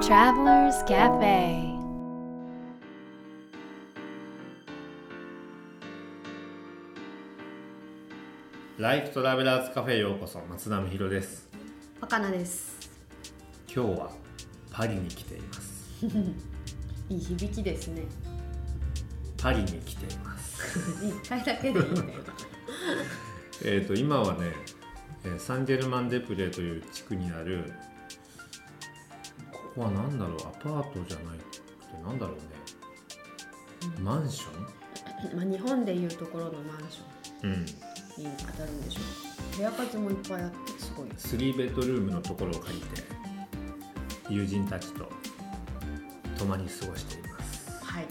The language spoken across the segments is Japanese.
Travelers Cafe. ライフトラベラーズカフェへようこそ松並博です。若菜です。今日はパリに来ています。いい響きですね。パリに来ています。一回だけでいいんだよ えっと今はねえーサンジェルマン・デ・プレという地区にあるここは何だろう？アパートじゃないってなんだろうね？マンショ まあ日本でいうところのマンシン。うん。ョンに当たるんでしょう。部屋数もいっぱいあってすごい。3ベッドルームのところを借りて友人たちと共に過ごしています。はい。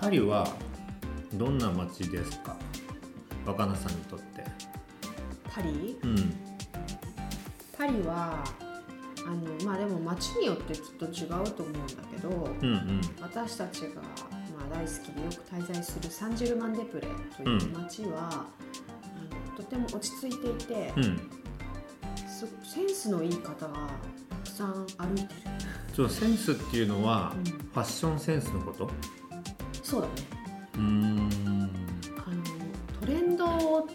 パリはどんな街ですか？若菜さんにとって。パリ？うん。パリはあのまあでも街によってきっと違うと思うんだけどうんうん。私たちが、まあ、大好きでよく滞在するサンジェルマン・デ・プレという街は、あのとても落ち着いていて、うん。すセンスのいい方がたくさん歩いてる、ちょセンスっていうのはうん。ファッションセンスのこと？そうだね。うーん。あのトレンドを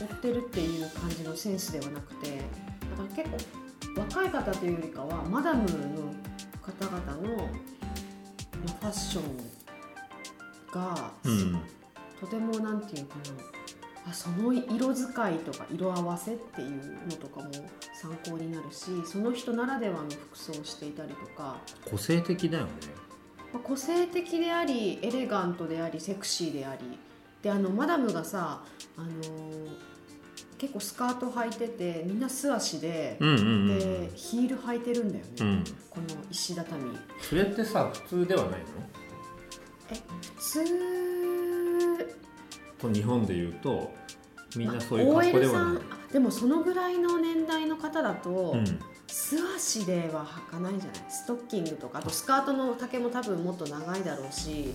追ってるっていう感じのセンスではなくてだから結構若い方というよりかはマダムの方々のファッションが、うんとてもなんていうかなあその色使いとか色合わせっていうのとかも参考になるしその人ならではの服装をしていたりとか、個性的だよね個性的でありエレガントでありセクシーでありであのマダムがさ、あのー結構スカート履いててみんな素足で、でヒール履いてるんだよね、うん。この石畳。それってさ普通ではないの？え普通日本で言うとみんなそういう格好ではない。さんあでもそのぐらいの年代の方だと、うん。素足では履かないんじゃない。ストッキングとかあとスカートの丈も多分もっと長いだろうし。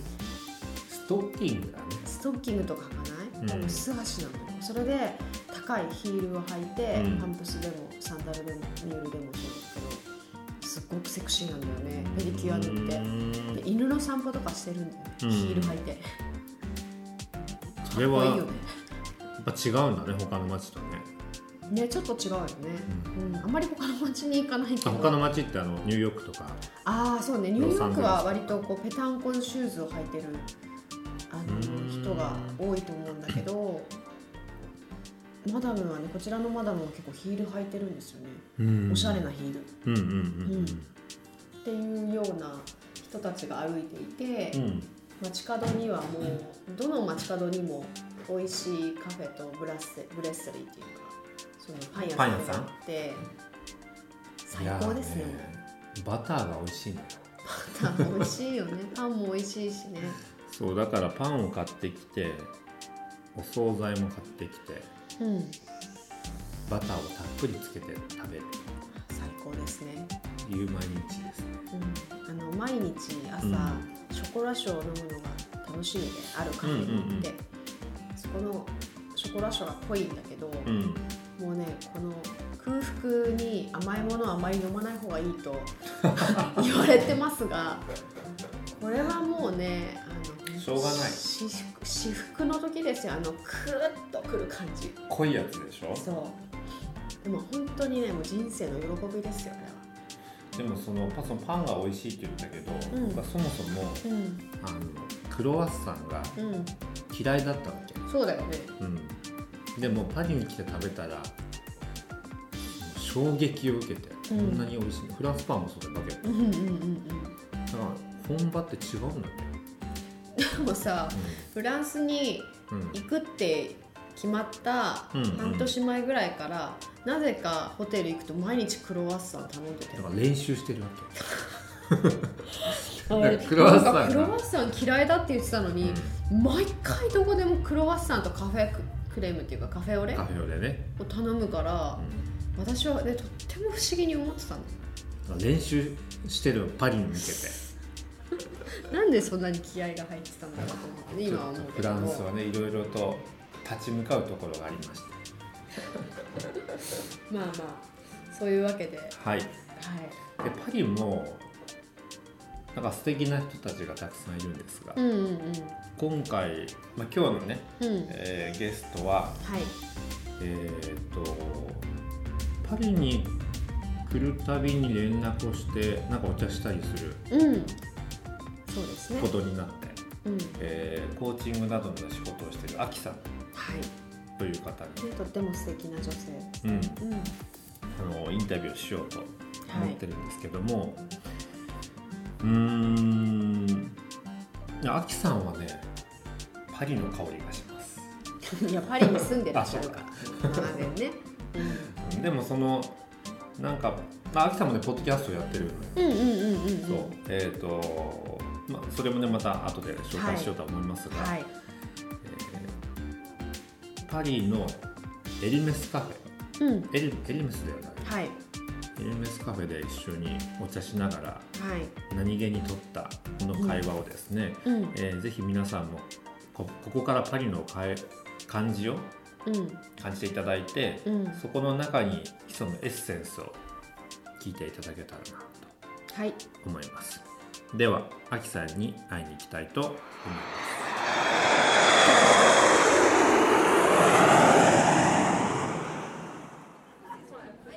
ストッキングだね。ストッキングとか履かない、うん。素足なのよ。それで高いヒールを履いて、うん。パンプスでもサンダルでもミュールでもそうだけどすっごくセクシーなんだよね。ペディキュア塗って。犬の散歩とかしてるんだよね、うん。ヒール履いて。それはやっぱ違うんだね他の街とね。ねちょっと違うよね、うん。あんまり他の街に行かないけど。あ他の街ってあのニューヨークとか。ああそうね。ニューヨークは割とこうペタンコのシューズを履いてるあのうん。人が多いと思うんだけどマダムはねこちらのマダムは結構ヒール履いてるんですよね、うん。おしゃれなヒール。っうんうんうん。ていうような人たちが歩いていて、うん。うん街角にはもうどの街角にも美味しいカフェとブラッセブレッセリーっていうかそのパン屋さんがあって最高ですね。いやーバターが美味しいんだよパン美味しいよね。パンも美味しいしね。そうだからパンを買ってきてお惣菜も買ってきてうんバターをたっぷりつけて食べる。最高ですね、という毎日ですね。うん、あの毎日朝、うん。ショコラ酒を飲むのが楽しみであるカフェに行って、そこのショコラ酒が濃いんだけど、うん。もうねこの空腹に甘いものはあまり飲まない方がいいと 言われてますがこれはもうねしょうがない。し至福の時ですよ。あのクーッとくる感じ。濃いやつでしょ？そう。でも本当にねもう人生の喜びですよあれは。でもそのパそのパンが美味しいって言うんだけど、うん。そもそもうん。あのクロワッサンがうん。嫌いだったわけ、そうだよね。うん、でもパリに来て食べたら衝撃を受けてこうん。んなに美味しい、フランスパンもそうだけ。どうんうんうんうん。だから本場って違うんだね、でもさフランスにうんうん行くって決まったうん。うん。半年前ぐらいから、なぜかホテル行くと毎日クロワッサン頼んでて。だから練習してるわあれ クロワッサンクロワッサン嫌いだって言ってたのけ、に、毎回どこでもクロワッサンとカフェククレームっていうかカフェオレ？カフェオレね、を頼むからう私はねとっても不思議に思ってたんだよん、練習してるパリに向けてなんでそんなに気合が入ってたんだろうと思ってね今は思うフけど。ランスはねいろいろと立ち向かうところがありまして。まあまあそういうわけで、はい、はい。でパリもなんか素敵な人たちがたくさんいるんですが、うんうんうん。今回、まあ、今日のね、うん。えーゲストははい。えー、とパリに来るたびに連絡をしてなんかお茶したりする。うんことになって、うん。えーコーチングなどの仕事をしているアキさんはい。という方に、ねとっても素敵な女性。うん、うん。あのインタビューをしようとはい思ってるんですけども、うーんアキさんはねパリの香りがします。いやパリに住んでらっしゃるか。ら長年ね。うん。でもそのなんか、まあ、アキさんもねポッドキャストやってるのよ。うんうんうんうんうん。そう。えっ、とまあそれもねまた後で紹介しようとは思いますが、はい。えーパリのエリメスカフェ。うん。エリエリメスだよねはい。エリメスカフェで一緒にお茶しながらはい。何気にとったこの会話をですね、うん。えーぜひ皆さんもこここからパリのかえ感じをうん。感じていただいて、うん。そこの中に潜むエッセンスを聞いていただけたらなとはい。思いますではアキさんに会いに行きたいと思いま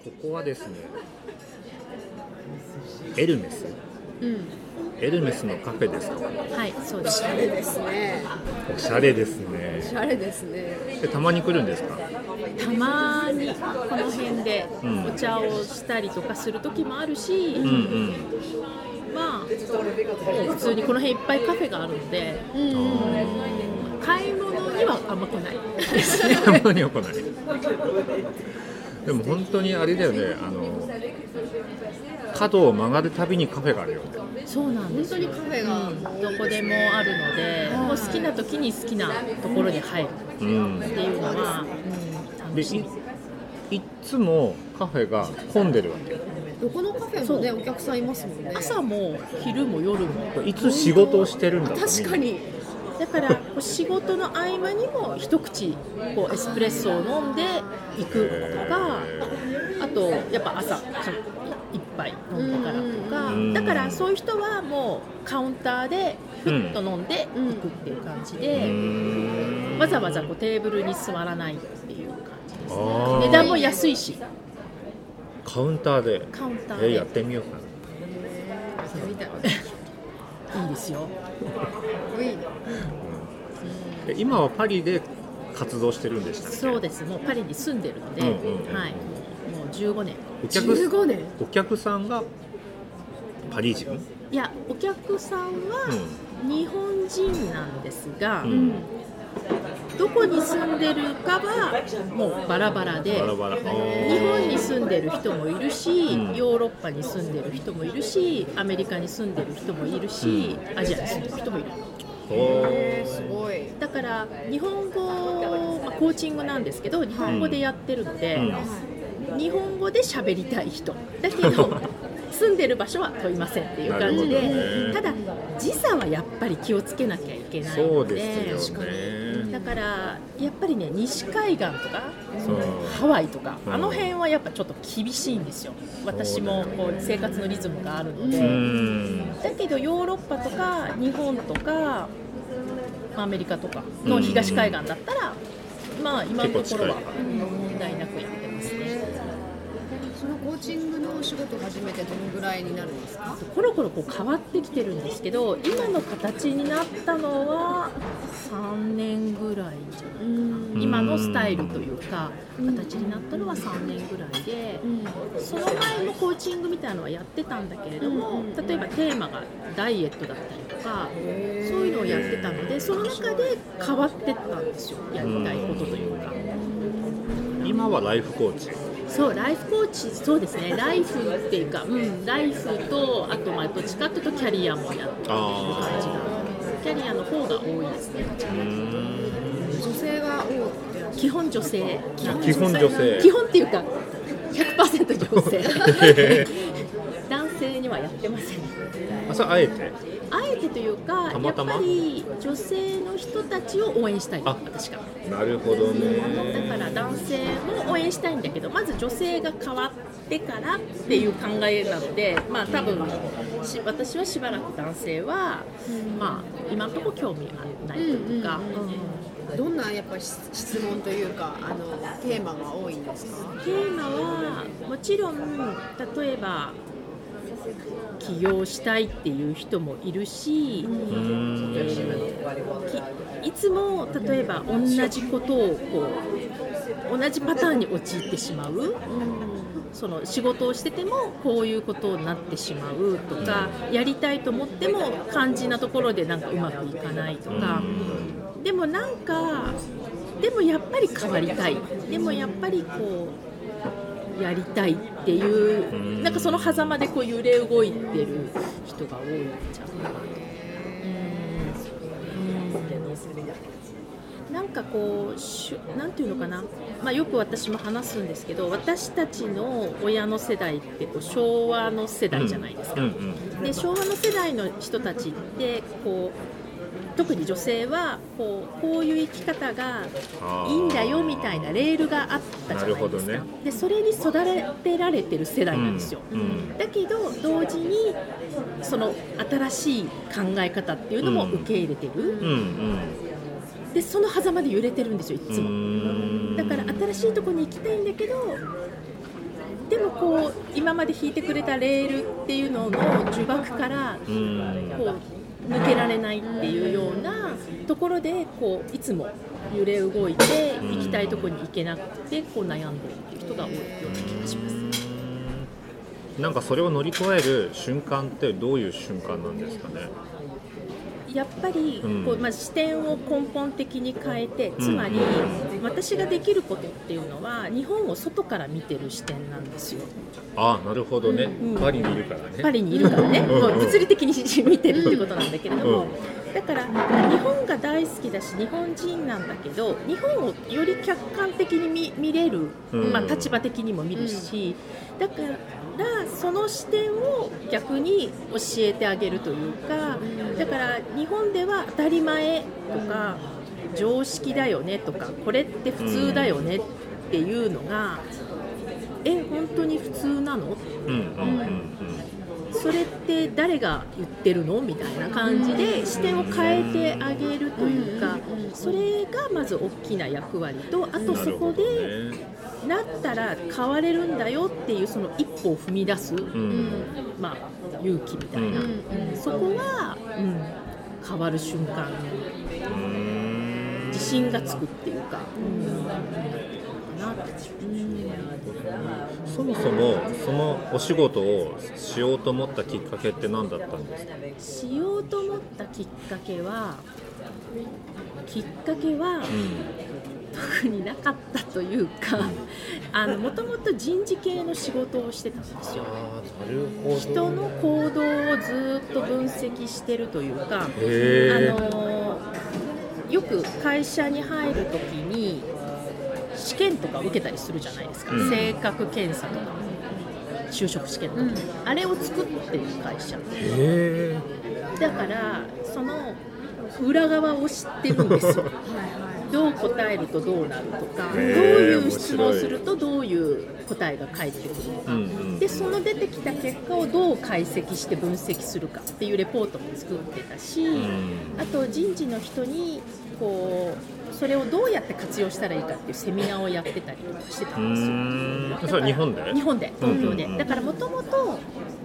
す。ここはですねエルメス？うん、エルメスのカフェですか？はい、そうです。おしゃれですね。おしゃれですね。おしゃれですね。でたまに来るんですか？たまにこの辺でうんお茶をしたりとかする時もあるし、うんうん。まあ普通にこの辺いっぱいカフェがあるので、買い物にはあんま来ない。たまには来ない。でも本当にあれだよねあの角を曲がるたびにカフェがあるよね。そうなんですよ。本当にカフェが。うん。どこでもあるので、はいもう好きな時に好きなところに入る。うん。っていうのは、うん、で楽しいい。いっつもカフェが混んでるわけどこのカフェもねお客さんいますもんね。朝も昼も夜もいつ仕事をしてるんだと確かに。だから仕事の合間にも一口こうエスプレッソを飲んで行くとかあとやっぱ朝か一杯飲んでからとかうんだからそういう人はもうカウンターでふっと飲んでうん行くっていう感じうでわざわざこうテーブルに座らないっていう感じですあー。値段も安いしカウンターでカウンターえやっでてみようかみたい。いいですよ。いい。ねなで今はパリで活動してるんでしたっけ？そうです。もうパリに住んでるので、うんうんうんはい、もう15年。お客15年。お客さんがパリ人、いやお客さんは日本人なんですが、うんどこに住んでるかはもうバラバラでバラバラ。日本に住んでる人もいるし、うんヨーロッパに住んでる人もいるしアメリカに住んでる人もいるし、アジアに住んでる人もいる。えーすごい。だから日本語、まあ、コーチングなんですけど日本語でやってるので、うん。日本語で喋りたい人だけど 住んでる場所は問いませんっていう感じで、ね。ただ時差はやっぱり気をつけなきゃいけないそのうでですよね。だからやっぱりね西海岸とかハワイとかうん。あの辺はやっぱちょっと厳しいんですよ。私もこう生活のリズムがあるので、うん。だけどヨーロッパとか日本とかアメリカとかの東海岸だったら、まあ今のところは結構うん問題なくやってますね。そのコーチングのお仕事を始めてどのぐらいになるんですか？コロコロこう変わってきてるんですけど今の形になったのは3年ぐらいじゃないかうん。な今のスタイルというかうん。形になったのは3年ぐらいでうん。その前もコーチングみたいなのはやってたんだけれどもうん。例えばテーマがダイエットだったりとかそういうのをやってたのでその中で変わってったんですよ。やりたいことというか。今はライフコーチそうライフコーチそうですね。ライフっていうか、うん、ライフとあとまあどっちかっていうとキャリアもやってる感じがキャリアの方が多いですね。女性が多い基本女性基本女性。基本っていうか100%女性。男性にはやってません。あそれあえて？あえてというかたまたま？やっぱり女性の人たちを応援したい。あ私がなるほどね。だから男性も応援したいんだけどまず女性が変わってからっていう考えなので、まあ、多分し私はしばらく男性は、まあ、今のところ興味がないというか。どんなやっぱり質問というかあのテーマが多いんですか？テーマはもちろん例えば起業したいっていう人もいるし、きいつも例えば同じことをこう同じパターンに陥ってしまう。その仕事をしててもこういうことになってしまうとかやりたいと思っても肝心なところでなんかうまくいかないとか。でもなんかでもやっぱり変わりたい。でもやっぱりこうやりたいっていうなんかその狭間でこう揺れ動いてる人が多いんじゃないかななんかこうしゅなんていうのかな、まあ、よく私も話すんですけど私たちの親の世代ってこう昭和の世代じゃないですか。で昭和の世代の人たちってこう特に女性はこうこういう生き方がいいんだよみたいなレールがあったじゃないですか、ね。でそれに育てられてる世代なんですよ、うんうん。だけど同時にその新しい考え方っていうのも受け入れてる、でその狭間で揺れてるんですよいつも、うん。だから新しいところに行きたいんだけどでもこう今まで引いてくれたレールっていうのの呪縛からうん。こう抜けられないっていうようなところでこういつも揺れ動いて行きたいところに行けなくてこう悩んでるっていう人が多いような気がします。なんかそれを乗り越える瞬間ってどういう瞬間なんですかね？やっぱりうん。こう、まあ、視点を根本的に変えてつまり私ができることっていうのは日本を外から見てる視点なんですよ。あなるほどね、うん。パリにいるからね。パリにいるからね。うん。物理的に見てるってことなんだけれども、うん。だから日本が大好きだし日本人なんだけど日本をより客観的に見見れる、うん。まあ、立場的にも見るし、だからその視点を逆に教えてあげるというかだから日本では当たり前とか常識だよねとかこれって普通だよねっていうのが、え本当に普通なの？うん。うん。うん。それって誰が言ってるの？みたいな感じで視点を変えてあげるというかそれがまず大きな役割とあとうん。そこでなったら変われるんだよっていうその一歩を踏み出す、うん。まあ、勇気みたいな、うん。そこが、うん、変わる瞬間。にうん自信がつくっていうか、そもそもそのお仕事をしようと思ったきっかけって何だったんですか？しようと思ったきっかけはきっかけは、特になかったというかあのもともと人事系の仕事をしてたんですよ。人の行動をずっと分析してるというかあ。のよく会社に入るときに試験とか受けたりするじゃないですか、うん。性格検査とか就職試験とか、あれを作ってる会社。だからその裏側を知ってるんですよ どう答えるとどうなるとかどういう質問をするとどういう答えが返ってくるのか、うんうんでその出てきた結果をどう解析して分析するかっていうレポートも作ってたし、うん。あと人事の人にこうそれをどうやって活用したらいいかっていうセミナーをやってたりとかしてたうんですよ。それは日本で？日本で東京で、だからもともと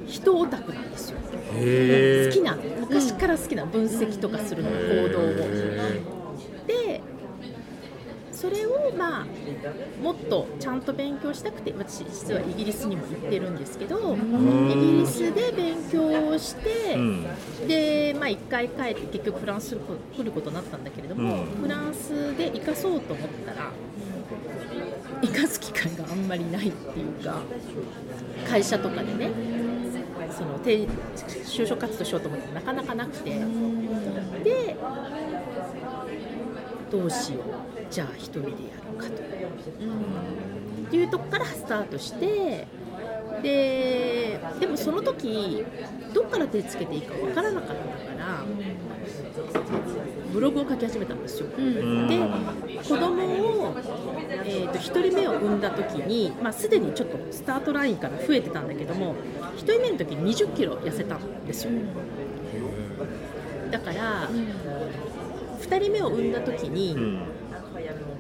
人オタクなんですよ。好きなの昔から好きなの分析とかするの行動を。へでそれをまあもっとちゃんと勉強したくて私実はイギリスにも行ってるんですけどん。イギリスで勉強をして、えうん。でまあ1回帰って結局フランスに来ることになったんだけれども、うん。フランスで生かそうと思ったら生かす機会があんまりないっていうか会社とかでねそのて就職活動しようと思ってもなかなかなくてでどうしようじゃあ一人でやるかと。っていうとこからスタートしてででもその時どっから手つけていいかわからなかったからブログを書き始めたんですよ。うんで子供を、えー、と1人目を産んだ時に、まあ、すでにちょっとスタートラインから増えてたんだけども1人目の時に2 0キロ痩せたんですよだから、2人目を産んだ時に、うん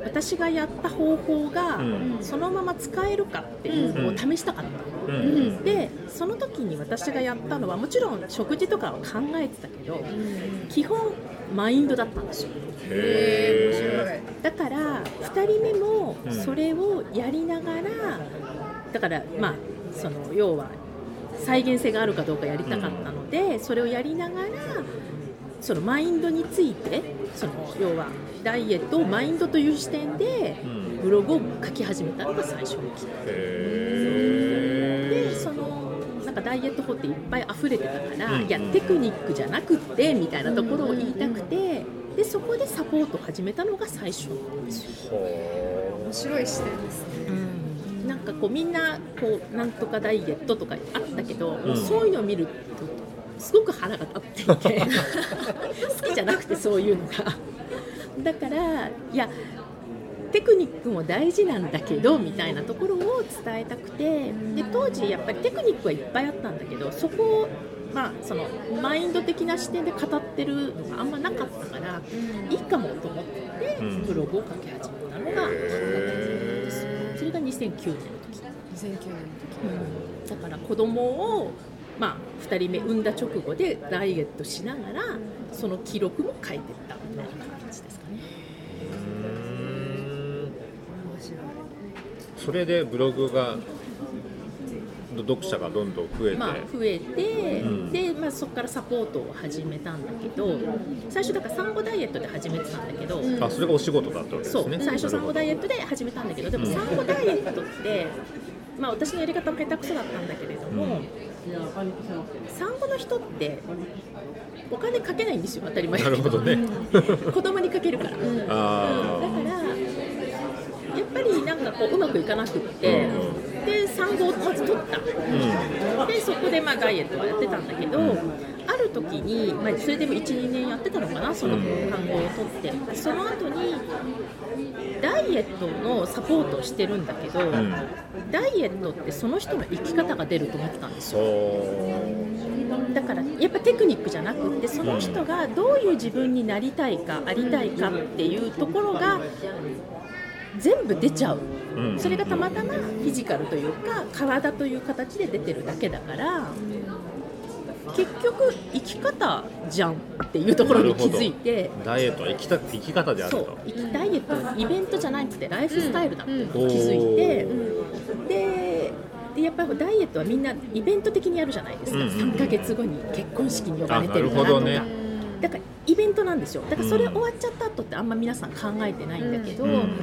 私がやった方法が、うん。そのまま使えるかっていうのを試したかった、うん。でその時に私がやったのはもちろん食事とかは考えてたけど、基本マインドだったんですよ。へだから2人目もうん。それをやりながら、だからまあその要は再現性があるかどうかやりたかったので、それをやりながらそのマインドについてその要はダイエットをマインドという視点でうん。ブログを書き始めたのが最初のきっかけ。へでそのなんかダイエット法っていっぱい溢れてたから、うん。いやテクニックじゃなくってみたいなところを言いたくて、でそこでサポートを始めたのが最初。なんですよ。面白い視点ですね。なんかこうみんなこうなんとかダイエットとかあったけど、もううんそういうのを見るとすごく腹が立っていて 好きじゃなくてそういうのが。だからいやテクニックも大事なんだけどみたいなところを伝えたくてで当時やっぱりテクニックはいっぱいあったんだけどそこをまあそのマインド的な視点で語ってるのがあんまなかったからいいかもと思ってうん。ブログを書き始めたのがきっかけなんですよそれが2009年の時。2009年のだから子供をまあ、2人目産んだ直後でダイエットしながらその記録も書いてったみたいな感じですかね。それでブログが読者がどんどん増えて、まあ、増えて、うん。でまあ、そこからサポートを始めたんだけど最初だから産後ダイエットで始めてたんだけど、あそれがお仕事だったわけですそうね最初産後ダイエットトで始めたんだけどでもうん。産後ダイエットって、まあ、私のやり方も下手くそだったんだけれども、産後の人ってお金かけないんですよ。当たり前。なるほどね。子供にかけるから、だあからやっぱりなんかこううまくいかなくって、うんで産後をまず取った。あうん。でそこでまあダイエットはやってたんだけど、時に、まあ、それでも12年やってたのかなそのうん。産後を取って。その後にダイエットのサポートをしてるんだけど、ん。ダイエットってその人の生き方が出ると思ってたんですよ。だからやっぱテクニックじゃなくってその人がどういう自分になりたいかありたいかっていうところが全部出ちゃう。うん。それがたまたまフィジカルというか体という形で出てるだけだから結局生き方じゃんっていうところに気づいて。ダイエットは生きた生き方であるそうと生きダイエットはイベントじゃなくてライフスタイルだっていうのうんに気づいて。おででやっぱりダイエットはみんなイベント的にやるじゃないですか、うんうん3ヶ月後に結婚式に呼ばれてるあからとか、ね。だからイベントなんですよ。だからそれ終わっちゃった後ってあんま皆さん考えてないんだけど、うん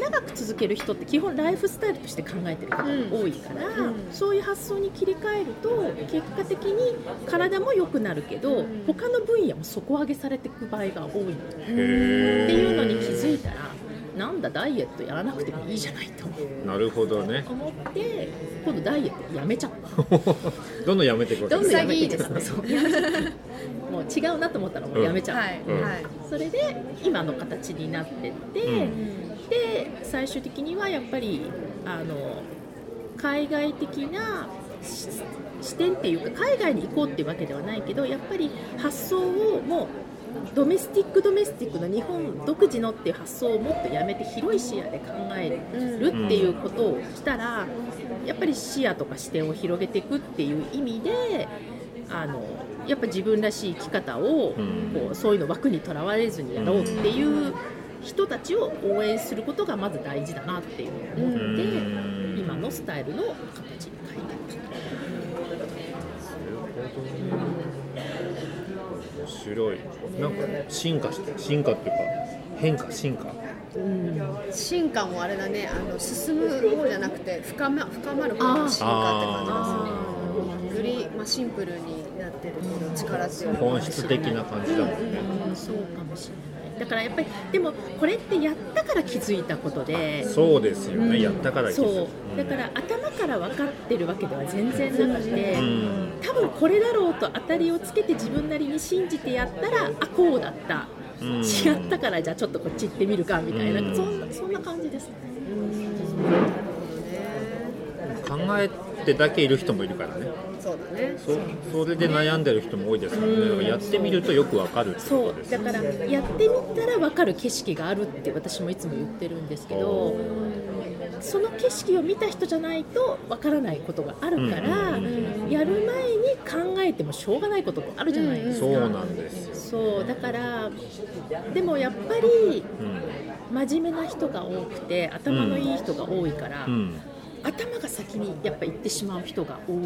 長く続ける人って基本ライフスタイルとして考えてる方が多いから、うん。そういう発想に切り替えると結果的に体も良くなるけど、他の分野も底上げされていく場合が多いの。へってえいうのに気づいたらなんだダイエットやらなくてもいいじゃないとなるほどね。思って今度ダイエットやめちゃった。どんどんやめていくわけどんどんやめもう違うなと思ったらもうやめちゃう、はい、うんはい。それで今の形になってって、うんで最終的にはやっぱりあの海外的なし視点っていうか海外に行こうっていうわけではないけどやっぱり発想をもうドメスティックドメスティックの日本独自のっていう発想をもっとやめて広い視野で考えるっていうことをしたらやっぱり視野とか視点を広げていくっていう意味であのやっぱ自分らしい生き方をうん。こうそういうの枠にとらわれずにやろうっていう人たちを応援することがまず大事だなっていうのを思ってうん。今のスタイルの形に変えてる面白い。なんか進化して進化っていうか変化進化。進化もあれだねあの進む方じゃなくて深ま深まる方の進化って感じがするより、まあ、シンプルになってるけど力強い本質的な感じだもんね。うん。そうかもしれないだからやっぱりでもこれってやったから気づいたことで。そうですよね、うん。やったから気づくそう。だから頭から分かってるわけでは全然なくて、うん。多分これだろうと当たりをつけて自分なりに信じてやったらあこうだった。うん。違ったからじゃあちょっとこっち行ってみるかみたいな、うん。そんなそんな感じです。ね。考えてだけいる人もいるからね。そうだね。そそれで悩んでる人も多いですからね、うん。やってみるとよくわかるってそうことですだからやってみたら分かる景色があるって私もいつも言ってるんですけどその景色を見た人じゃないと分からないことがあるから、うんうんやる前に考えてもしょうがないこともあるじゃないですか。そうなんですよ、そうだからでもやっぱりうん。真面目な人が多くて頭のいい人が多いから、うん頭が先にやっぱ行ってしまう人が多い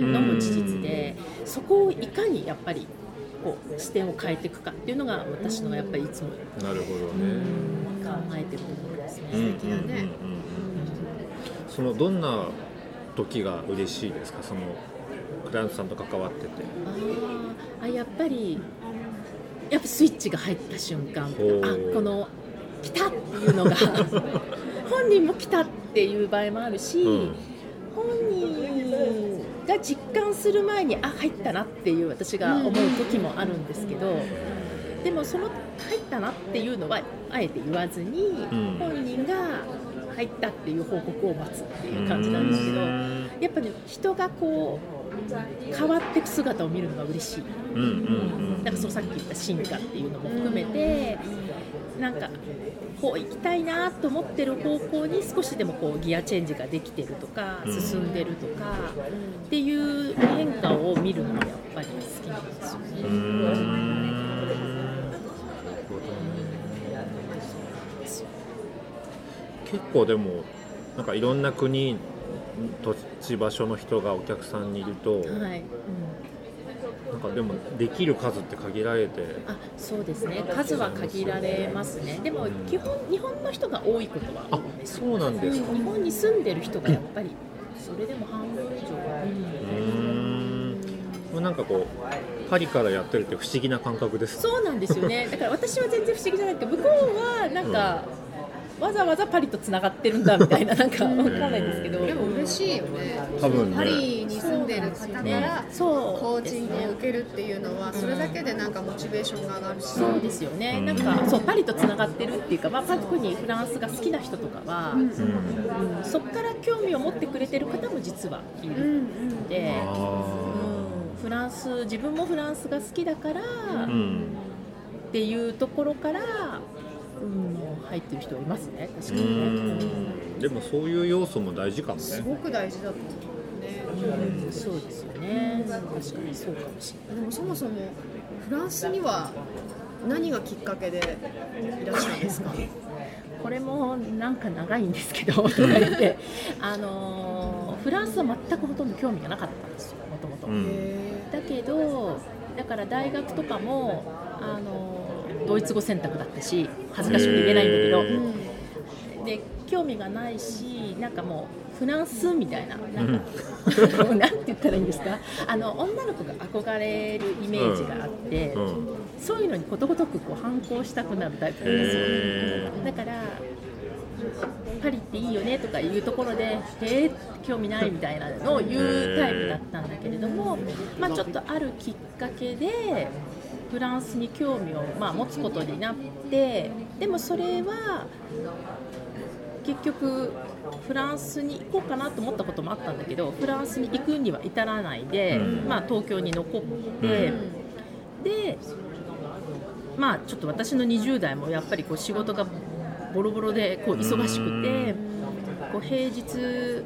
のも事実で、そこをいかにやっぱりこう視点を変えていくかっていうのが私のやっぱりいつもなるほどね、考えてるところですね。そのどんな時が嬉しいですか？そのクライアントさんと関わってて。あーあやっぱりやっぱスイッチが入った瞬間あこの来たっていうのが 本人も来たっていう場合もあるし、うん。本人が実感する前にあ入ったなっていう私が思う時もあるんですけど、でもその入ったなっていうのはあえて言わずに、ん。本人が入ったっていう報告を待つっていう感じなんですけど。うん。やっぱね人がこう変わっていく姿を見るのが嬉しい、うんなんかそのさっき言った進化っていうのも含めてなんかこう行きたいなと思ってる方向に少しでもこうギアチェンジができてるとかうん。進んでるとかっていう変化を見るのがやっぱり好きなんですようね。結構でもなんかいろんな国土地場所の人がお客さんにいると、はい、うん。なんかでもできる数って限られて。あそうですね。数は限られますね。でも基本日本の人が多いことは多いですよそうなんですか。日本に住んでる人がやっぱりそれでも半分以上、うーん。なんかこうパリからやってるって不思議な感覚です。そうなんですよね。だから私は全然不思議じゃないけど向こうはなんか、わざわざパリとつながってるんだみたいななんかわかんないですけど、でも嬉しいよね。多分ね。パリに住んでる方からそうコーチングを受けるっていうのはそれだけでなんかモチベーションが上がるし。そうですよね、なんかそうパリとつながってるっていうか、まあ、特にフランスが好きな人とかは、うんうんそこから興味を持ってくれてる方も実はいるので、あうん。フランス自分もフランスが好きだから、ーうん。っていうところから、うん、入ってる人はいますね確うかにね。ん。でもそういう要素も大事かもね。すごく大事だと思うんそうですよね。確かにそうかもしれない。でもそもそもフランスには何がきっかけでいらっしゃるんですか？これもなんか長いんですけど あのーフランスは全くほとんど興味がなかったんですよもともと。だけどだから大学とかもあのドイツ語選択だったし恥ずかしくて言えないんだけど、で興味がないしなんかもうフランスみたいななんか、なんて言ったらいいんですか？あの女の子が憧れるイメージがあって、うん。そういうのにことごとくこう反抗したくなるタイプなんですよ。へだからパリっていいよねとかいうところでへえ興味ないみたいなのを言うタイプだったんだけれども、まあ、ちょっとあるきっかけでフランスに興味を、まあ、持つことになってでもそれは結局フランスに行こうかなと思ったこともあったんだけどフランスに行くには至らないで、うん。まあ、東京に残って、でまあちょっと私の20代もやっぱりこう仕事がボロボロでこう忙しくてこう平日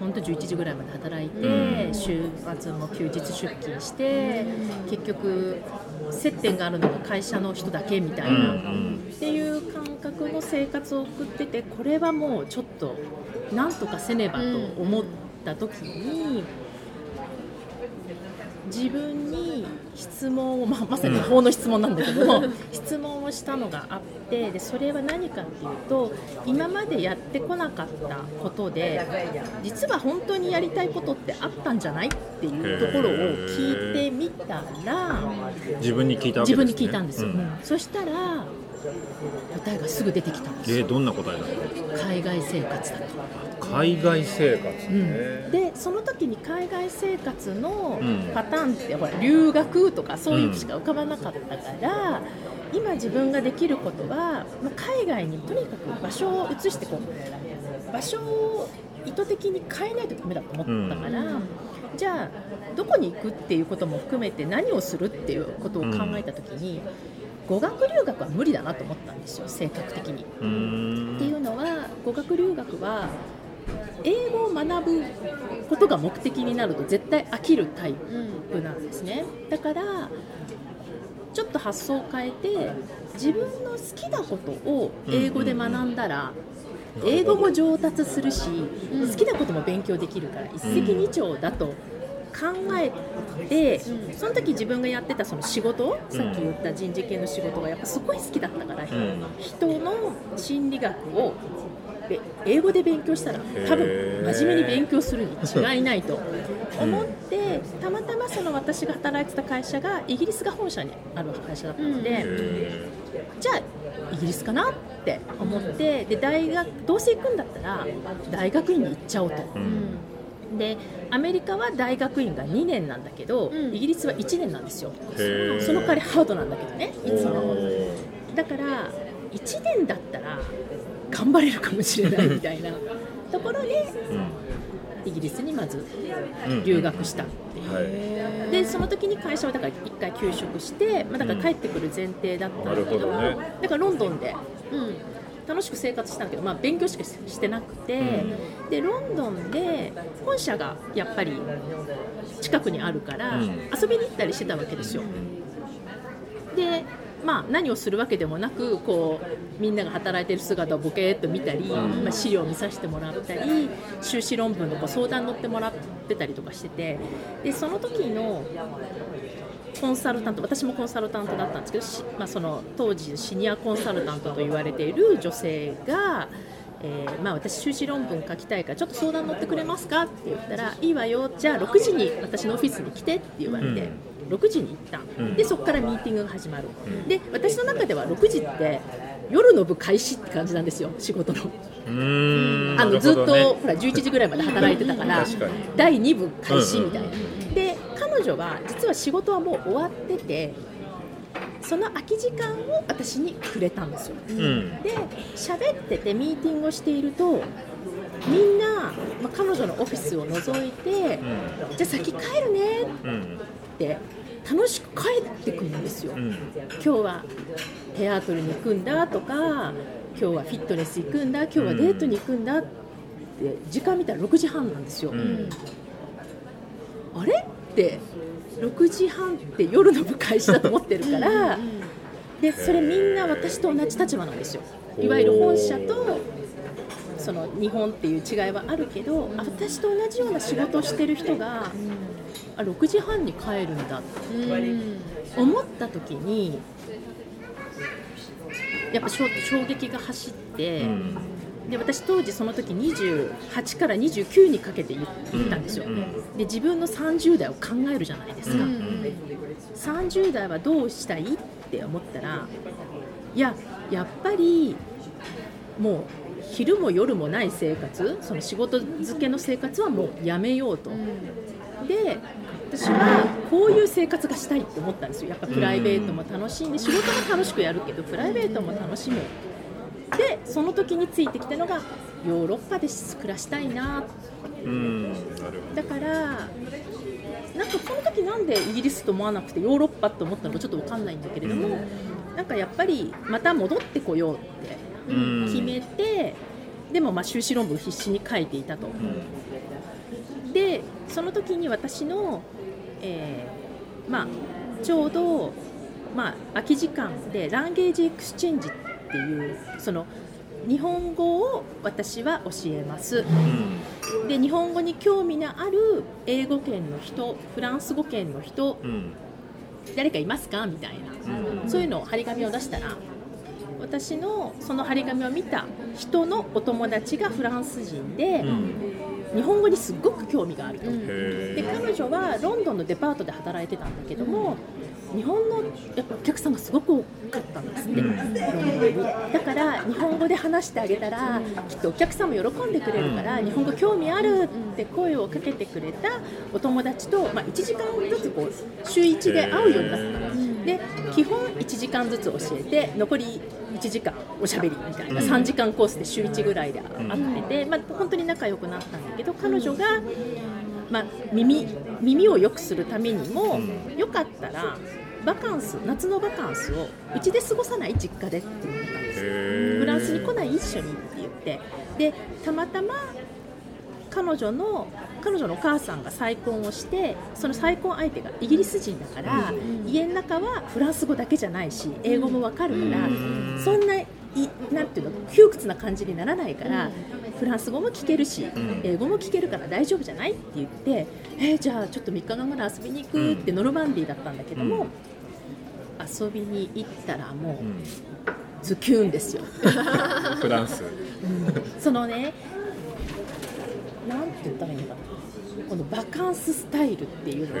本当11時ぐらいまで働いて週末も休日出勤して結局接点があるのが会社の人だけみたいな。んっていう感覚の生活を送っててこれはもうちょっとなんとかせねばと思った時に、自分に質問を、まあ、まさに法の質問なんだけども、質問をしたのがあってでそれは何かっていうと今までやってこなかったことで実は本当にやりたいことってあったんじゃないっていうところを聞いてみたら。自分に聞いたね、自分に聞いたんですよ、うん。そしたら答えがすぐ出てきたんですよ。えー、どんな答えだった海外生活だと。海外生活ね、でその時に海外生活のうん。パターンってほら留学とかそういうのしか浮かばなかったから、今自分ができることはもう海外にとにかく場所を移してこう場所を意図的に変えないとダメだと思ったから、じゃあどこに行くっていうことも含めて何をするっていうことを考えた時に、語学留学は無理だなと思ったんですよ性格的に。っていうのは語学留学は英語を学ぶことが目的になると絶対飽きるタイプなんですね。だからちょっと発想を変えて自分の好きなことを英語で学んだら英語も上達するし好きなことも勉強できるから一石二鳥だと考えてその時自分がやってたその仕事さっき言った人事系の仕事がやっぱすごい好きだったからん。人の心理学をで英語で勉強したら多分真面目に勉強するに違いないと。思ってたまたまその私が働いてた会社がイギリスが本社にある会社だったので、へじゃあイギリスかなって思ってで大学どうせ行くんだったら大学院に行っちゃおうと。でアメリカは大学院が2年なんだけど、うん。イギリスは1年なんですよ。その代わりハードなんだけどねいつも。だから1年だったら頑張れるかもしれないみたいな。ところでイギリスにまずうん留学したっていう。はい。でその時に会社はだから1回休職して、まあ、だから帰ってくる前提だったんだけど,、ね。だからロンドンでうん。楽しく生活したんだけど、まあ、勉強しかしてなくて、でロンドンで本社がやっぱり近くにあるから、うん。遊びに行ったりしてたわけですよ。でまあ、何をするわけでもなくこうみんなが働いてる姿をボケーっと見たり、ん。まあ、資料を見させてもらったり修士論文のこう相談乗ってもらってたりとかしててでその時のコンサルタント私もコンサルタントだったんですけど、しまあ、その当時シニアコンサルタントと言われている女性が、えーまあ、私修士論文書きたいからちょっと相談乗ってくれますか？って言ったらいいわよ。じゃあ6時に私のオフィスに来てって言われて、6時に行った、うん。でそこからミーティングが始まる、ん。で私の中では6時って夜の部開始って感じなんですよ仕事の。あのずっと、ほら11時ぐらいまで働いてたから第2部開始みたいな、うんで彼女は実は仕事はもう終わっててその空き時間を私にくれたんですよ。うん。で喋っててミーティングをしているとみんな、まあ、彼女のオフィスを覗いて、じゃあ先帰るね。うんうんって楽しく帰ってくるんですよ、うん。今日はテアートルに行くんだとか今日はフィットネス行くんだ今日はデートに行くんだって時間見たら6時半なんですよ、うん。あれって6時半って夜の部開始だと思ってるからでそれみんな私と同じ立場なんですよ。いわゆる本社とその日本っていう違いはあるけどあ私と同じような仕事をしてる人があ6時半に帰るんだ。って思った時にやっぱ衝衝撃が走って、うん。で私当時その時28から29にかけて言言ったんですよ、うんで自分の30代を考えるじゃないですか、30代はどうしたいって思ったらいややっぱりもう昼も夜もない生活その仕事漬けの生活はもうやめようと、で私はこういう生活がしたいって思ったんですよ。やっぱプライベートも楽しんで仕事も楽しくやるけどプライベートも楽しむでその時についてきたのがヨーロッパで暮らしたいなだからなんかその時なんでイギリスと思わなくてヨーロッパと思ったのかちょっと分かんないんだけれども、なんかやっぱりまた戻ってこようってうん。決めて、でもまあ修士論文必死に書いていたと。でその時に私の、えーまあ、ちょうど、まあ、空き時間で language exchange っていうその日本語を私は教えます。うん。で日本語に興味のある英語圏の人フランス語圏の人うん。誰かいますか？みたいな、うん。そういうのを張り紙を出したら私のその張り紙を見た人のお友達がフランス人で、うん日本語にすごく興味があると。でへ彼女はロンドンのデパートで働いてたんだけども日本のやっぱお客さんがすごく多かったんですね、ロンドンに。だから日本語で話してあげたらきっとお客さんも喜んでくれるから、日本語興味あるって声をかけてくれたお友達と、まあ、1時間ずつこう週1で会うようになったので基本1時間ずつ教えて残り1時間おしゃべりみたいな、うん。3時間コースで週1ぐらいで会ってて、まあ、本当に仲良くなったんだけど彼女が、まあ、耳耳を良くするためにも、よかったらバカンス夏のバカンスをうちで過ごさない実家でって言われたんですフランスに来ない一緒にって言って。でたまたま彼女の彼女のお母さんが再婚をしてその再婚相手がイギリス人だから、家の中はフランス語だけじゃないし英語もわかるから、うん。そんないなんていうの窮屈な感じにならないから、フランス語も聞けるし、ん。英語も聞けるから大丈夫じゃないって言って、えーじゃあちょっと3日間ぐらい遊びに行くってノルマンディーだったんだけども、遊びに行ったらもううん。ズキュンですよ。フランス。そのね、なんて言ったらいいのかな、このバカンススタイルっていうのが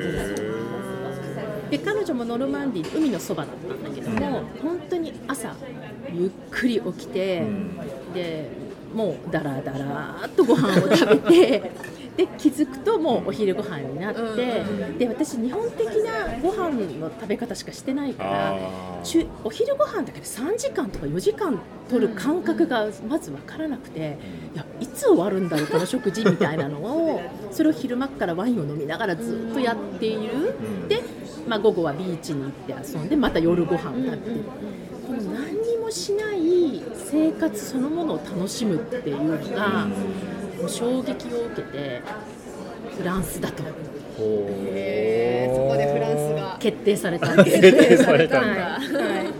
で彼女もノルマンディー海のそばだったんだけども、本当に朝ゆっくり起きて、ん。でもうだらだらーっとご飯を食べてで気づくともうお昼ご飯になって、で私日本的なご飯の食べ方しかしてないから。お昼ご飯だけで3時間とか4時間取る感覚がまず分からなくて、いやいつ終わるんだろうこの食事みたいなのをそれを昼間っからワインを飲みながらずっとやっている、ん。で、まあ、午後はビーチに行って遊んでまた夜ご飯を食べて、この何にもしない生活そのものを楽しむっていうのが、もう衝撃を受けてフランスだと。へーそこでフランスが。決定されたんです。決定されたんだ。はい。はい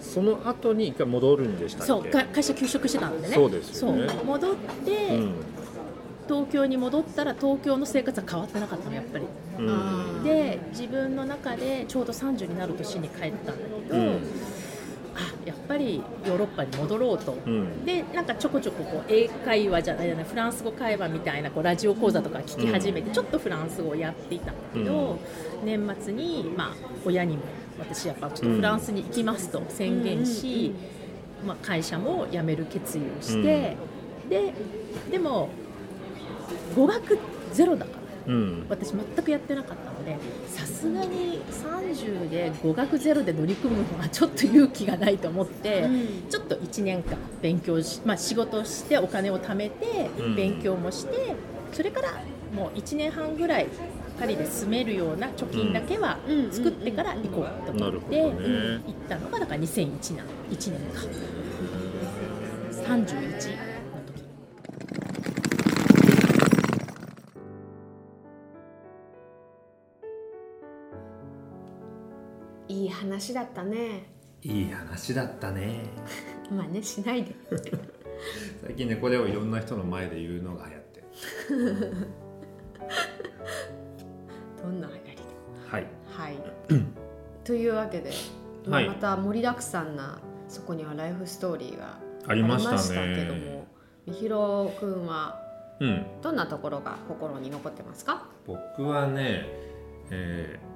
その後に一回戻るんでしたっけ？そうか会社休職してたんでね。そうですよね。戻って、うん。東京に戻ったら東京の生活は変わってなかったのやっぱり。うん。で自分の中でちょうど30になる年に帰ったんだけど、うん。あやっぱりヨーロッパに戻ろうと、うん。でなんかちょこちょここう英会話じゃないじゃないフランス語会話みたいなこうラジオ講座とか聞き始めて、ちょっとフランス語をやっていたんだけど、年末に、まあ、親にも私やっぱちょっとフランスに行きますと宣言し、まあ、会社も辞める決意をして、ででも語学ゼロだからうん。私全くやってなかったのでさすがに30で語学ゼロで乗り組むのはちょっと勇気がないと思って、ちょっと1年間勉強し、まあ、仕事をしてお金を貯めてうん。勉強もして、それからもう1年半ぐらいパリで住めるような貯金だけはうん。作ってから行こうと思って行ったのがだから2001年1年か31の時いい話だったね。いい話だったね。まあねしないで。最近ねこれをいろんな人の前で言うのが流行ってる。どんな流行り？ではい。はい。というわけで、まあはい。また盛りだくさんなそこにはライフストーリーがありましたね。けどもみひろくんはうん。どんなところが心に残ってますか？僕はね、えー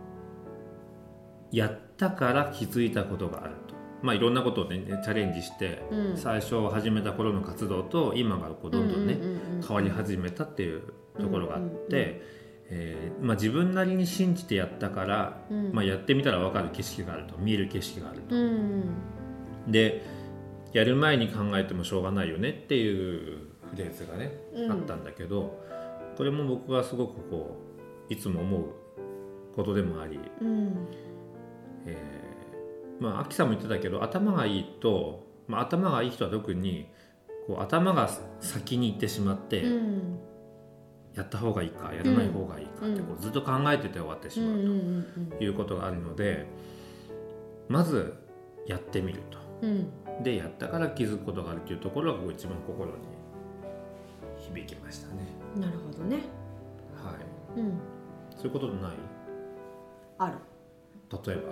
やったから気づいたことがあると。まあいろんなことをねチャレンジして、うん。最初始めた頃の活動と今がこうどんどんね、変わり始めたっていうところがあって、えーまあ、自分なりに信じてやったから、うん。まあ、やってみたら分かる景色があると見える景色があると、うんでやる前に考えてもしょうがないよねっていうフレーズがね、うん。あったんだけどこれも僕はすごくこういつも思うことでもあり、うんえーまあ秋さんも言ってたけど頭がいいと、まあ、頭がいい人は特にこう頭が先に行ってしまって、うんやった方がいいかやらない方がいいかってこうずっと考えてて終わってしまうということがあるのでまずやってみると。うんうんでやったから気づくことがあるというところが一番心に響きましたね。なるほどねはい。うんそういうことない？ある例えば？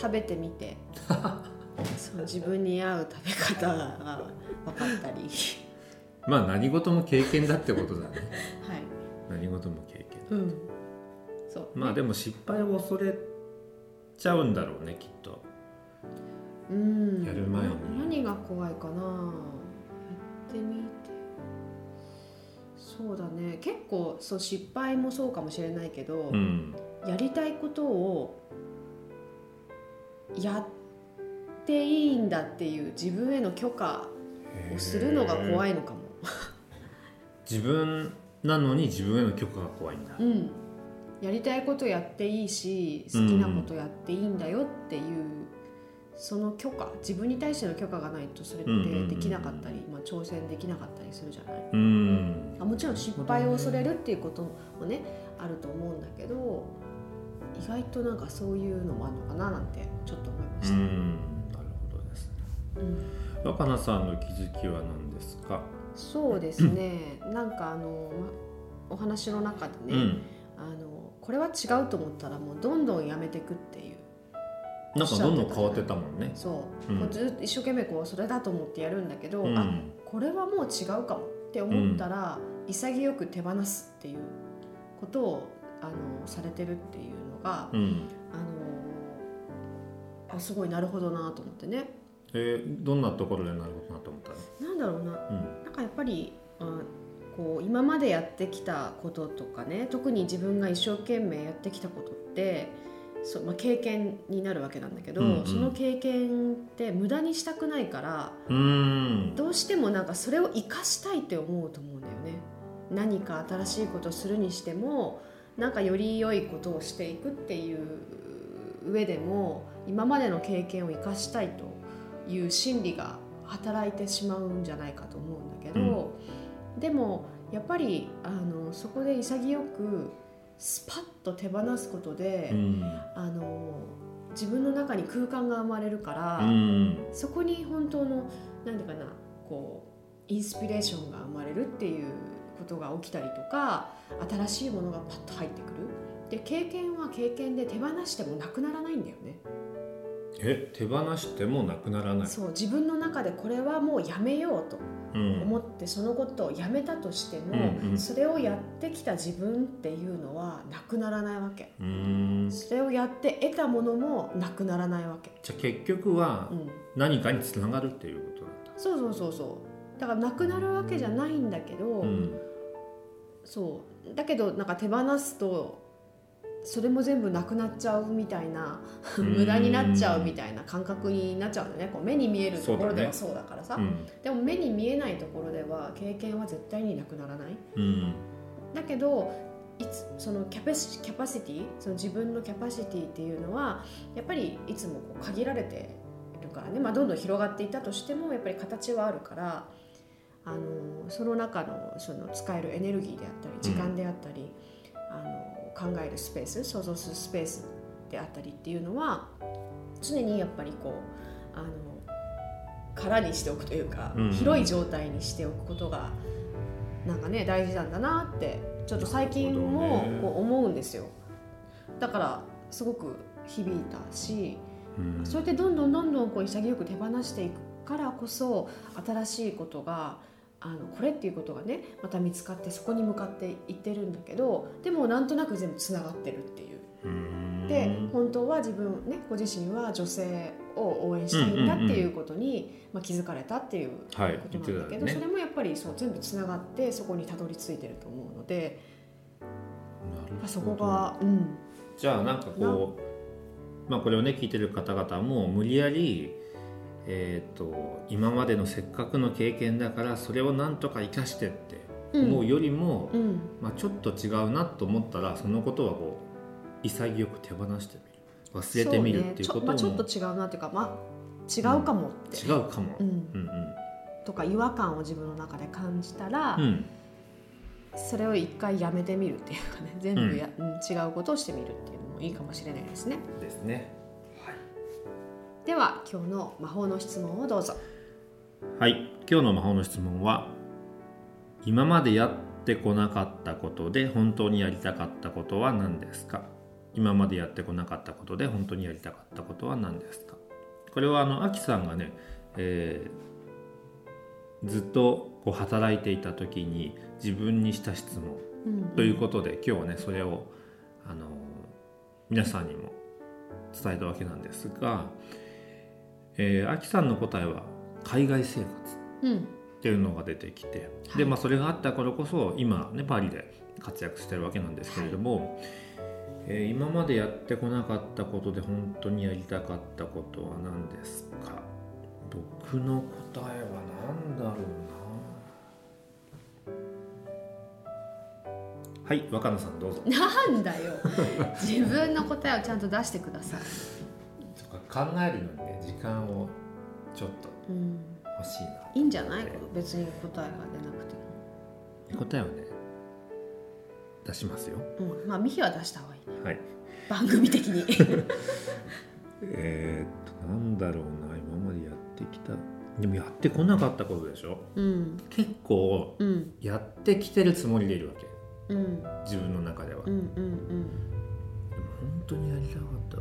食べてみて。そう自分に合う食べ方が分かったり。まあ何事も経験だってことだね。はい。何事も経験うん。そう。まあでも失敗を恐れちゃうんだろうねきっと。うん。やる前に。な何が怖いかな。やってみて。そうだね。結構そう失敗もそうかもしれないけど、うん。やりたいことをやっていいんだっていう自分への許可をするのが怖いいのかも。自分なのに自分への許可が怖いんだ。うん、やりたいことやっていいし好きなことやっていいんだよっていう、その許可自分に対しての許可がないとそれってできなかったり、まあ、挑戦できなかったりするじゃない？うん。あもちろん失敗を恐れるっていうこともねあると思うんだけど意外となんかそういうのもあるのかななんてちょっと思いました。うん。なるほどですね。うん。若菜さんの気づきは何ですか？そうですね。なんかあのまお話の中でね、うん。あのこれは違うと思ったらもうどんどんやめていくっていう。なんかどんどん変わってたもんね。そう、うん。もうずっと一生懸命こうそれだと思ってやるんだけど、あうん。これはもう違うかもって思ったら、潔く手放すっていうことをあのされてるっていうのが、うん。あのあすごいなるほどなと思ってね。えーどんなところでなるほどなと思ったの？なんだろうな。うん。なんかやっぱりあこう今までやってきたこととかね特に自分が一生懸命やってきたことってそう、まあ、経験になるわけなんだけど、うんうん。その経験って無駄にしたくないからどうしてもなんかそれを生かしたいって思うと思うんだよね。何か新しいことをするにしてもなんかより良いことをしていくっていう上でも今までの経験を生かしたいという心理が働いてしまうんじゃないかと思うんだけど、でもやっぱりあのそこで潔くスパッと手放すことで、うん。あの自分の中に空間が生まれるから、うん。そこに本当の何ていうかなこうインスピレーションが生まれるっていうことが起きたりとか新しいものがパッと入ってくる。で経験は経験で手放してもなくならないんだよね。え手放してもなくならない。そう自分の中でこれはもうやめようとうん。思ってそのことをやめたとしても、うんうん。それをやってきた自分っていうのはなくならないわけ。それをやって得たものもなくならないわけ、じゃあ結局はうん、何かにつながるっていうことなんだ。そうそうそうそうだからなくなるわけじゃないんだけど、うんそう。だけどなんか手放すとそれも全部なくなっちゃうみたいなうん。無駄になっちゃうみたいな感覚になっちゃうのね。こう目に見えるところではそそうだからさ、うん。でも目に見えないところでは経験は絶対になくならない。うん。だけどいつそのキャパシキャパシティその自分のキャパシティっていうのはやっぱりいつもこう限られているからね、まあ、どんどん広がっていったとしてもやっぱり形はあるからあのその中のその使えるエネルギーであったり時間であったり、あの考えるスペース想像するスペースであったりっていうのは常にやっぱりこうあの空にしておくというか、うん広い状態にしておくことがなんかね大事なんだなってちょっと最近もこう思うんですよ。だからすごく響いたしうん。そうやってどんどんどんどんこう潔く手放していくからこそ新しいことがあのこれっていうことがねまた見つかってそこに向かっていってるんだけどでもなんとなく全部つながってるっていう。で本当は自分ねご自身は女性を応援したいんだっていうことに、まあ、気づかれたっていうことはいなんだけど、言ってたよね。それもやっぱりそう全部つながってそこにたどり着いてると思うのでなるほど。そこがうん。じゃあなんかこうまあこれをね聞いてる方々も無理やりえー、と今までのせっかくの経験だからそれをなんとか生かしてって思うよりも、うん。まあ、ちょっと違うなと思ったらそのことはこう潔く手放してみる。忘れてみるっていうことも、まあ、ちょっと違うなっていうかまあ違うかもって、違うかも、うん、うんとか違和感を自分の中で感じたら、うん。うんそれを一回やめてみるっていうかね。全部や、うん違うことをしてみるっていうのもいいかもしれないですね。ですねでは今日の魔法の質問をどうぞ。はい今日の魔法の質問は今までやってこなかったことで本当にやりたかったことは何ですか？今までやってこなかったことで本当にやりたかったことは何ですか？これはあのアキさんがね、えーずっとこう働いていた時に自分にした質問うんということで、今日はねそれをあの皆さんにも伝えたわけなんですが、えー、アキさんの答えは海外生活。うん。っていうのが出てきて、はい。でまあ、それがあったからこそ今ねパリで活躍してるわけなんですけれども、えー今までやってこなかったことで本当にやりたかったことは何ですか？僕の答えは何だろうな？はい若野さんどうぞ。なんだよ。自分の答えをちゃんと出してください、考えるのにね時間をちょっとうん、欲しいないいんじゃない？別に答えが出なくても、答えをね出しますよ。うん、まあミヒは出した方がいいね。はい。番組的に。えー、っとなんだろうな。今までやってきた。でもやってこなかったことでしょ？うん。結構うんやってきてるつもりでいるわけ。うん。自分の中では、うんうん。でも本当にやりたかった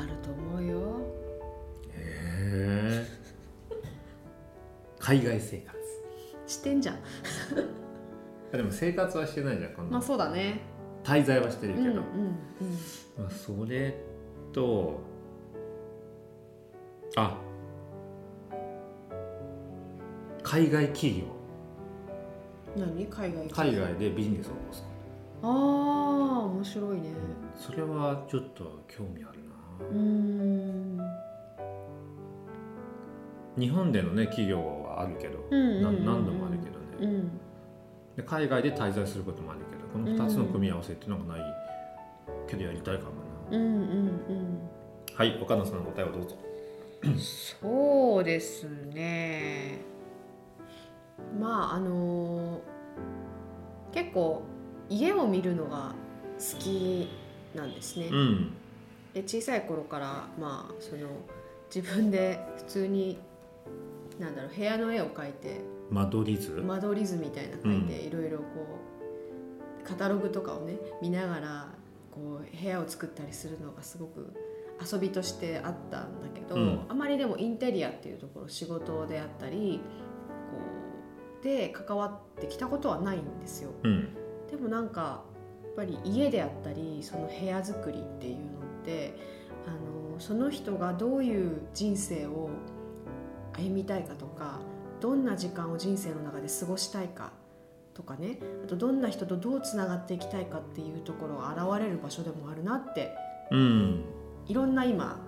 あると思うよ。へえ海外生活。してんじゃん。あでも生活はしてないじゃんこの、まあそうだね。滞在はしてるけど、うんうんまあ、それとあ海外企業。うん何？海外海外でビジネスを起こす。こああ面白いね。とそれはちょっと興味あ日本でのね企業はあるけど、うんうんうんうん。な何度もあるけどね、うん。で海外で滞在することもあるけどこの2つの組み合わせっていうのがないけどやりたいかもな、うんうんはい岡野さんの答えをどうぞ。うんそうですね。まああの結構家を見るのが好きなんですね、うんで小さい頃からまあその自分で普通になんだろう部屋の絵を描いて間取り図、間取り図みたいな描いて、いろいろこうカタログとかをね見ながらこう部屋を作ったりするのがすごく遊びとしてあったんだけど、うん。あまりでもインテリアっていうところ仕事であったりこうで関わってきたことはないんですよ。うん。でもなんかやっぱり家であったりその部屋作りっていうのってあのその人がどういう人生を歩みたいかとかどんな時間を人生の中で過ごしたいかとかねあとどんな人とどうつながっていきたいかっていうところが現れる場所でもあるなってうん。いろんな今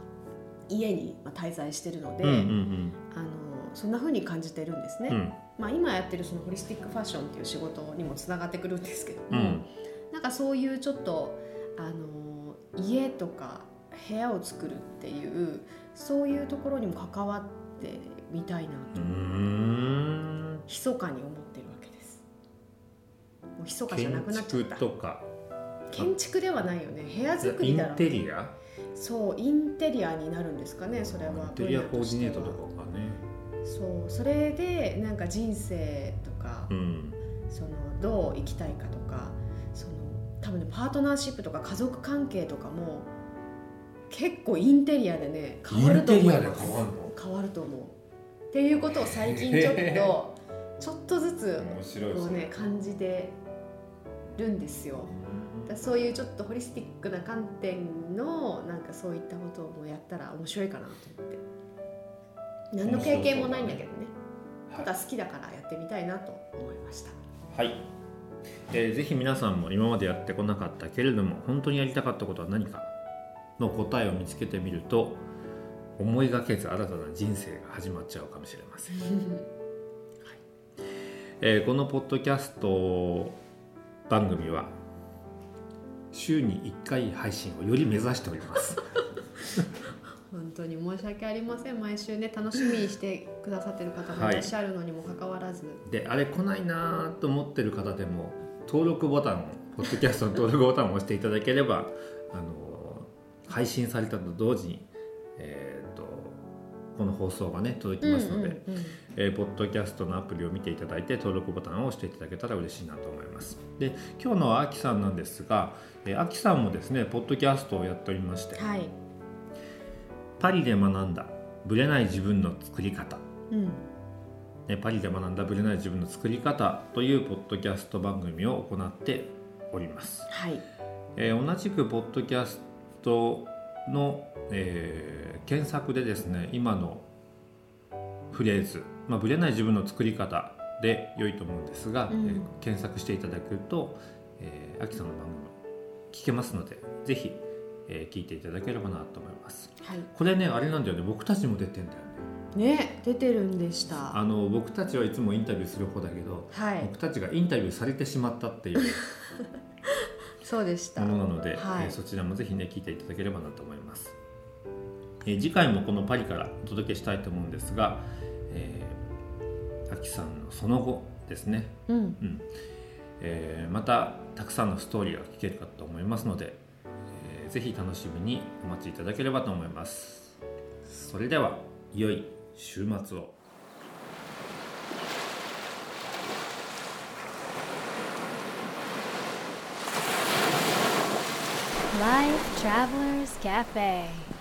家にまあ滞在してるので、うんうんあのそんな風に感じてるんですね。うん。うんまあ、今やってるそのホリスティックファッションっていう仕事にもつながってくるんですけども、うん。なんかそういうちょっとあの家とか部屋を作るっていうそういうところにも関わってみたいなとん密かに思ってるわけですもう密かじゃな建くなっちゃっ築たとか。建築ではないよね。部屋作インりだろうテリアそうインテリアになるんですかね。それはインテリアコーディネートとかがね。そうそれでなんか人生とか、うん。そのどう生きたいか分ねパートナーシップとか家族関係とかも結構インテリアでね変わると思いま変わるの？変わると思う。っていうことを最近ちょっと ちょっとずつ面白いこうね感じてるんですよ。だそういうちょっとホリスティックな観点のなんかそういったことをやったら面白いかなと思って。何の経験もないんだけどね。ただ好きだからやってみたいなと思いました。はい、えーぜひ皆さんも今までやってこなかったけれども本当にやりたかったことは何か？の答えを見つけてみると思いがけず新たな人生が始まっちゃうかもしれません、えーこのポッドキャスト番組は週に1回配信をより目指しております 本当に申し訳ありません。毎週ね楽しみにしてくださってる方もいらっしゃるのにもかかわらず、であれ来ないなと思ってる方でも登録ボタンをポッドキャストの登録ボタンを押していただければあの配信されたと同時に、えー、とこの放送がね届きますので、うんうんうん。えーポッドキャストのアプリを見ていただいて登録ボタンを押していただけたら嬉しいなと思います。で今日のはアキさんなんですが、えー、アキさんもですねポッドキャストをやっておりまして、はいパリで学んだブレない自分の作り方。うん。ねパリで学んだブレない自分の作り方というポッドキャスト番組を行っております、はい。えー同じくポッドキャストの、えー検索でですね今のフレーズ、まあ、ブレない自分の作り方で良いと思うんですが、うん。えー検索していただくと、えー、アキさんの番組聞けますのでぜひ、えー聞いていただければなと思います。はい。これねあれなんだよね。僕たちも出てんだよね。ね出てるんでした。あの僕たちはいつもインタビューする方だけどはい。僕たちがインタビューされてしまったっていう そうでした。ものなので、はい。えーそちらもぜひね聞いていただければなと思います、えー次回もこのパリからお届けしたいと思うんですが、えー、アキさんのその後ですね、うん。うん。えーまたたくさんのストーリーが聞けるかと思いますので、えーぜひ楽しみにお待ちいただければと思いますそれでは良い週末を Life Travelers Cafe.